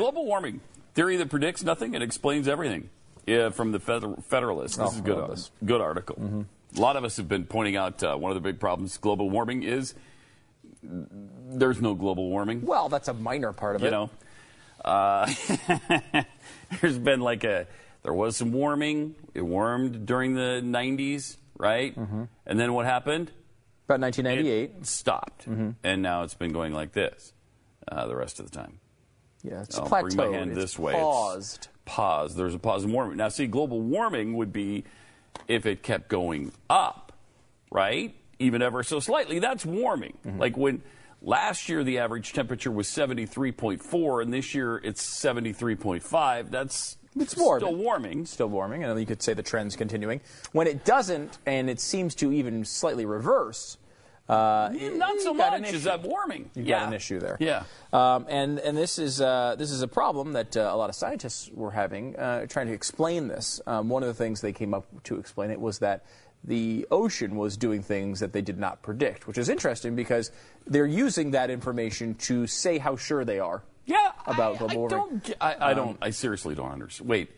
global warming theory that predicts nothing and explains everything. Yeah, from the Feder- Federalist. This Oh, is a good, ar- this. good article. A lot of us have been pointing out uh, one of the big problems global warming is there's no global warming. Well, that's a minor part of You it. You know, uh, there's been like a there was some warming. It warmed during the 90s, right? Mm-hmm. And then what happened? About 1998. It stopped, Mm-hmm. and now it's been going like this uh, the rest of the time. Yeah, it's I'll plateaued. bring my hand It's this way. It's Paused. Pause. There's a pause in warming. Now, see, global warming would be if it kept going up, right? Even ever so slightly. That's warming. Mm-hmm. Like when last year the average temperature was 73.4, and this year it's 73.5. That's It's warming. still warming. Still warming, and you could say the trend's continuing. When it doesn't, and it seems to even slightly reverse, uh, Not so much. Is that warming? You've yeah. got an issue there. Yeah. Um, and and this is uh, this is a problem that uh, a lot of scientists were having uh, trying to explain this. Um, one of the things they came up to explain it was that the ocean was doing things that they did not predict, which is interesting because they're using that information to say how sure they are. Yeah, about I, global warming. Um, Don't, I, I don't. I seriously don't understand. Wait,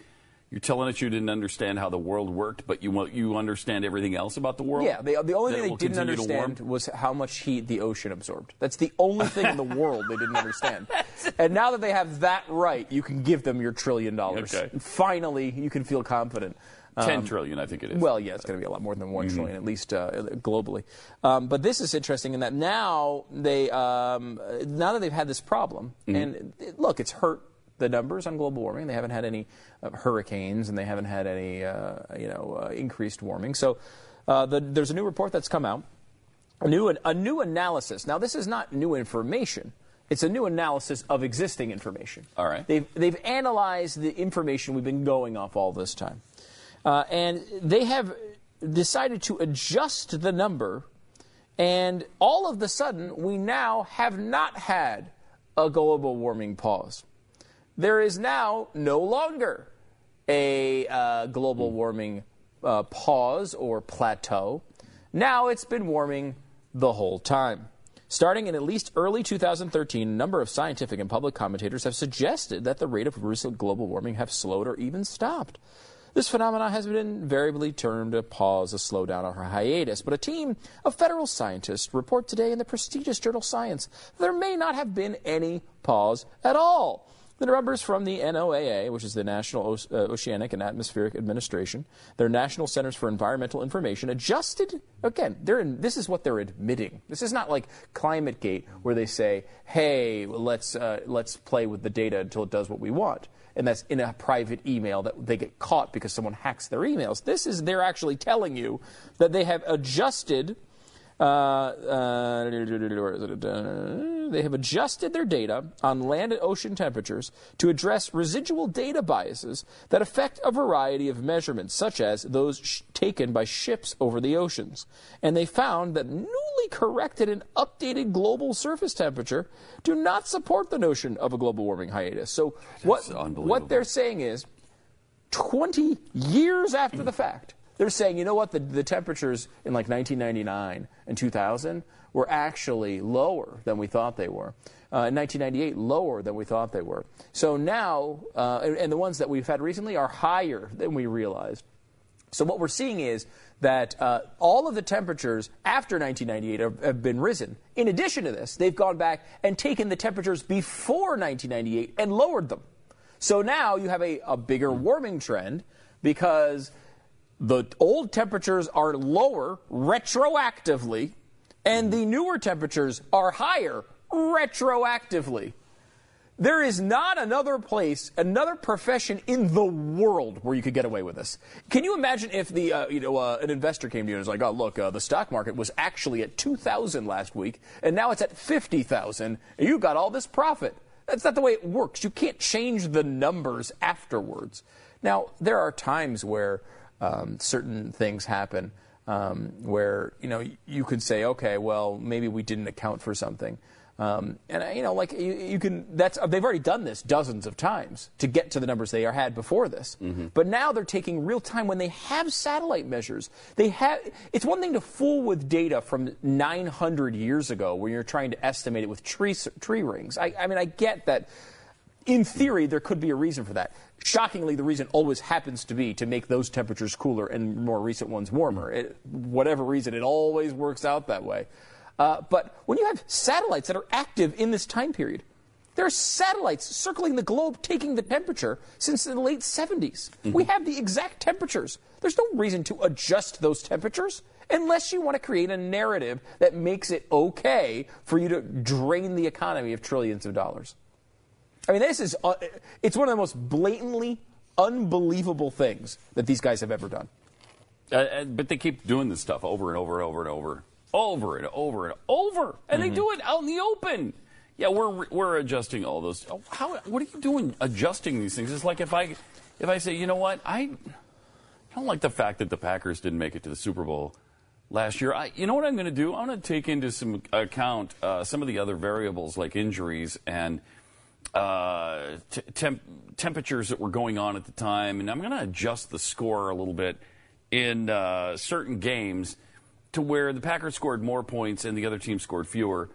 you're telling us you didn't understand how the world worked, but you you understand everything else about the world? Yeah, the, the only thing they didn't continue to warm? understand was how much heat the ocean absorbed. That's the only thing in the world they didn't understand. And now that they have that right, you can give them your trillion dollars. Okay. Finally, you can feel confident. Ten Um, trillion, I think it is. Well, yeah, it's going to be a lot more than Mm-hmm. one trillion, at least uh, globally. Um, but this is interesting in that now they, um, now that they've had this problem, Mm-hmm. and it- look, it's hurt the numbers on global warming. They haven't had any uh, hurricanes, and they haven't had any, uh, you know, uh, increased warming. So uh, the, there's a new report that's come out, a new a new analysis. Now, this is not new information. It's a new analysis of existing information. All right. They've they've analyzed the information we've been going off all this time. Uh, and they have decided to adjust the number, and all of the sudden, we now have not had a global warming pause. There is now no longer a uh, global warming uh, pause or plateau. Now it's been warming the whole time. Starting in at least early 2013, a number of scientific and public commentators have suggested that the rate of recent global warming have slowed or even stopped. This phenomenon has been invariably termed a pause, a slowdown, or a hiatus. But a team of federal scientists report today in the prestigious journal Science there may not have been any pause at all. The numbers from the NOAA, which is the National uh, Oceanic and Atmospheric Administration, their National Centers for Environmental Information, adjusted. Again, they're in, this is what they're admitting. This is not like ClimateGate, where they say, "Hey, let's uh, let's play with the data until it does what we want," and that's in a private email that they get caught because someone hacks their emails. This is they're actually telling you that they have adjusted. Uh, uh, they have adjusted their data on land and ocean temperatures to address residual data biases that affect a variety of measurements, such as those sh- taken by ships over the oceans. And they found that newly corrected and updated global surface temperature do not support the notion of a global warming hiatus. So what, what they're saying is 20 years after the fact, they're saying, you know what, the, the temperatures in like 1999 and 2000 were actually lower than we thought they were. Uh, in 1998, lower than we thought they were. So now, uh, and, and the ones that we've had recently are higher than we realized. So what we're seeing is that uh, all of the temperatures after 1998 have, have been risen. In addition to this, they've gone back and taken the temperatures before 1998 and lowered them. So now you have a, a bigger warming trend because the old temperatures are lower retroactively and the newer temperatures are higher retroactively. There is not another place, another profession in the world where you could get away with this. Can you imagine if the uh, you know uh, an investor came to you and was like, "Oh, look, uh, the stock market was actually at 2,000 last week, and now it's at 50,000, and you got all this profit." That's not the way it works. You can't change the numbers afterwards. Now, there are times where um, certain things happen um, where you know you could say, "Okay, well, maybe we didn't account for something." Um, and you know, like you, you can. That's they've already done this dozens of times to get to the numbers they are had before this. But now they're taking real time when they have satellite measures. They have. It's one thing to fool with data from 900 years ago, where you're trying to estimate it with tree tree rings. I, I mean, I get that in theory, there could be a reason for that. Shockingly, the reason always happens to be to make those temperatures cooler and more recent ones warmer. It, whatever reason, it always works out that way. Uh, but when you have satellites that are active in this time period, there are satellites circling the globe taking the temperature since the late 70s. Mm-hmm. We have the exact temperatures. There's no reason to adjust those temperatures unless you want to create a narrative that makes it okay for you to drain the economy of trillions of dollars. I mean, this is, uh, it's one of the most blatantly unbelievable things that these guys have ever done. Uh, uh but they keep doing this stuff over and over and over and over, over and over and over, and mm-hmm. they do it out in the open. Yeah, we're we're adjusting all those. Oh, how? What are you doing adjusting these things? It's like if I if I say, you know what, I don't like the fact that the Packers didn't make it to the Super Bowl last year. I, you know what I'm going to do? I'm going to take into some account uh, some of the other variables like injuries and uh, t- temp- temperatures that were going on at the time, and I'm going to adjust the score a little bit in uh, certain games to where the Packers scored more points and the other team scored fewer.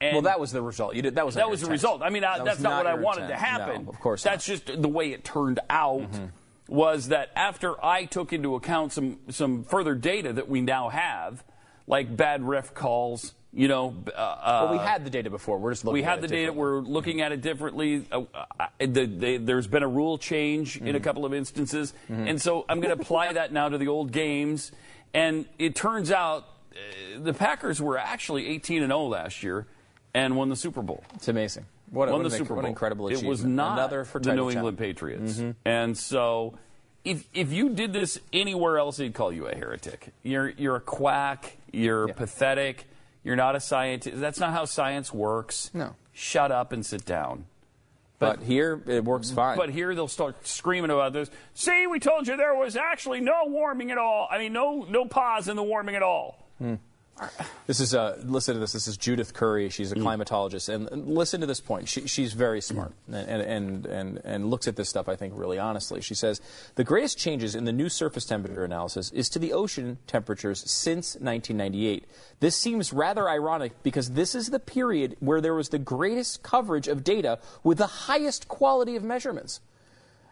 And well, that was the result. You did, that was that was the result. I mean, that that's not, not what I wanted to happen. No, of course, that's not. just the way it turned out. Mm-hmm. Was that after I took into account some some further data that we now have, like bad ref calls, you know, uh, well, we had the data before. We're just looking. We had the data. We're looking at it differently. Uh, uh, the, the, there's been a rule change mm-hmm. in a mm-hmm. couple of instances, mm-hmm. and so I'm going to apply that now to the old games. And it turns out uh, the Packers were actually 18 and 0 last year, and won the Super Bowl. It's amazing. What, won what the Super Bowl. What an incredible achievement. It was not Another for the New England. Patriots, mm-hmm. and so if if you did this anywhere else, they'd call you a heretic. You're you're a quack. You're yeah. pathetic. You're not a scientist. That's not how science works. No. Shut up and sit down. But, but, here it works fine. But here they'll start screaming about this. See, we told you there was actually no warming at all. I mean, no no pause in the warming at all. Hmm. This is uh, listen to this. This is Judith Curry. She's a mm. climatologist, and, and, listen to this point. She, she's very smart mm. and, and, and and looks at this stuff. I think really honestly. She says the greatest changes in the new surface temperature analysis is to the ocean temperatures since 1998. This seems rather ironic because this is the period where there was the greatest coverage of data with the highest quality of measurements.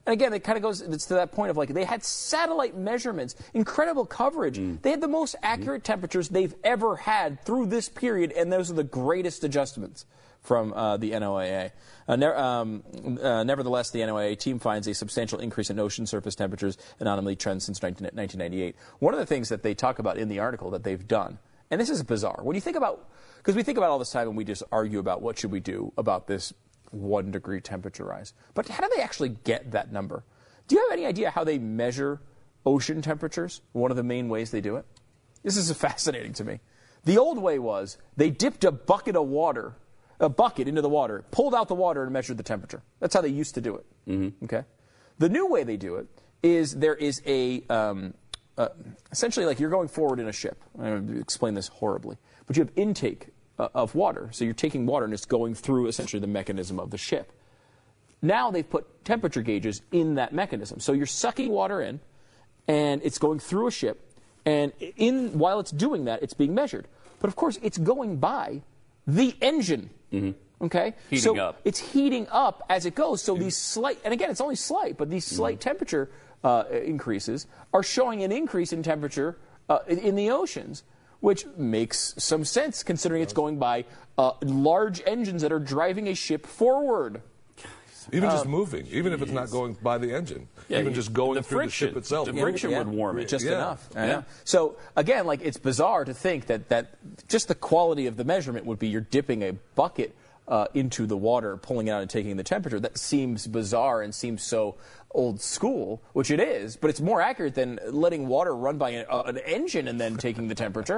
And again, it kind of goes it's to that point of like they had satellite measurements, incredible coverage. Mm. They had the most accurate mm. temperatures they've ever had through this period, and those are the greatest adjustments from uh, the NOAA. Uh, ne- um, uh, nevertheless, the NOAA team finds a substantial increase in ocean surface temperatures anomaly trends since 19- 1998. One of the things that they talk about in the article that they've done, and this is bizarre, when you think about, because we think about all this time and we just argue about what should we do about this one degree temperature rise. But how do they actually get that number? Do you have any idea how they measure ocean temperatures? One of the main ways they do it? This is fascinating to me. The old way was they dipped a bucket of water, a bucket into the water, pulled out the water, and measured the temperature. That's how they used to do it. Mm-hmm. Okay. The new way they do it is there is a um, uh, essentially like you're going forward in a ship. I'm going to explain this horribly, but you have intake uh, of water. So you're taking water and it's going through essentially the mechanism of the ship. Now they've put temperature gauges in that mechanism. So you're sucking water in and it's going through a ship. And in, while it's doing that, it's being measured. But of course, it's going by the engine. Mm-hmm. Okay? Heating so up. it's heating up as it goes. So these slight, and again, it's only slight, but these slight mm-hmm. temperature uh, increases are showing an increase in temperature uh, in the oceans which makes some sense considering it's going by uh, large engines that are driving a ship forward. Even just um, moving, even if it's not going by the engine, yeah, even just going the through friction, the ship itself. The friction yeah, would warm it. Just yeah. enough. Yeah. So again, like it's bizarre to think that, that just the quality of the measurement would be you're dipping a bucket uh, into the water, pulling it out and taking the temperature. That seems bizarre and seems so old school, which it is, but it's more accurate than letting water run by an, uh, an engine and then taking the temperature.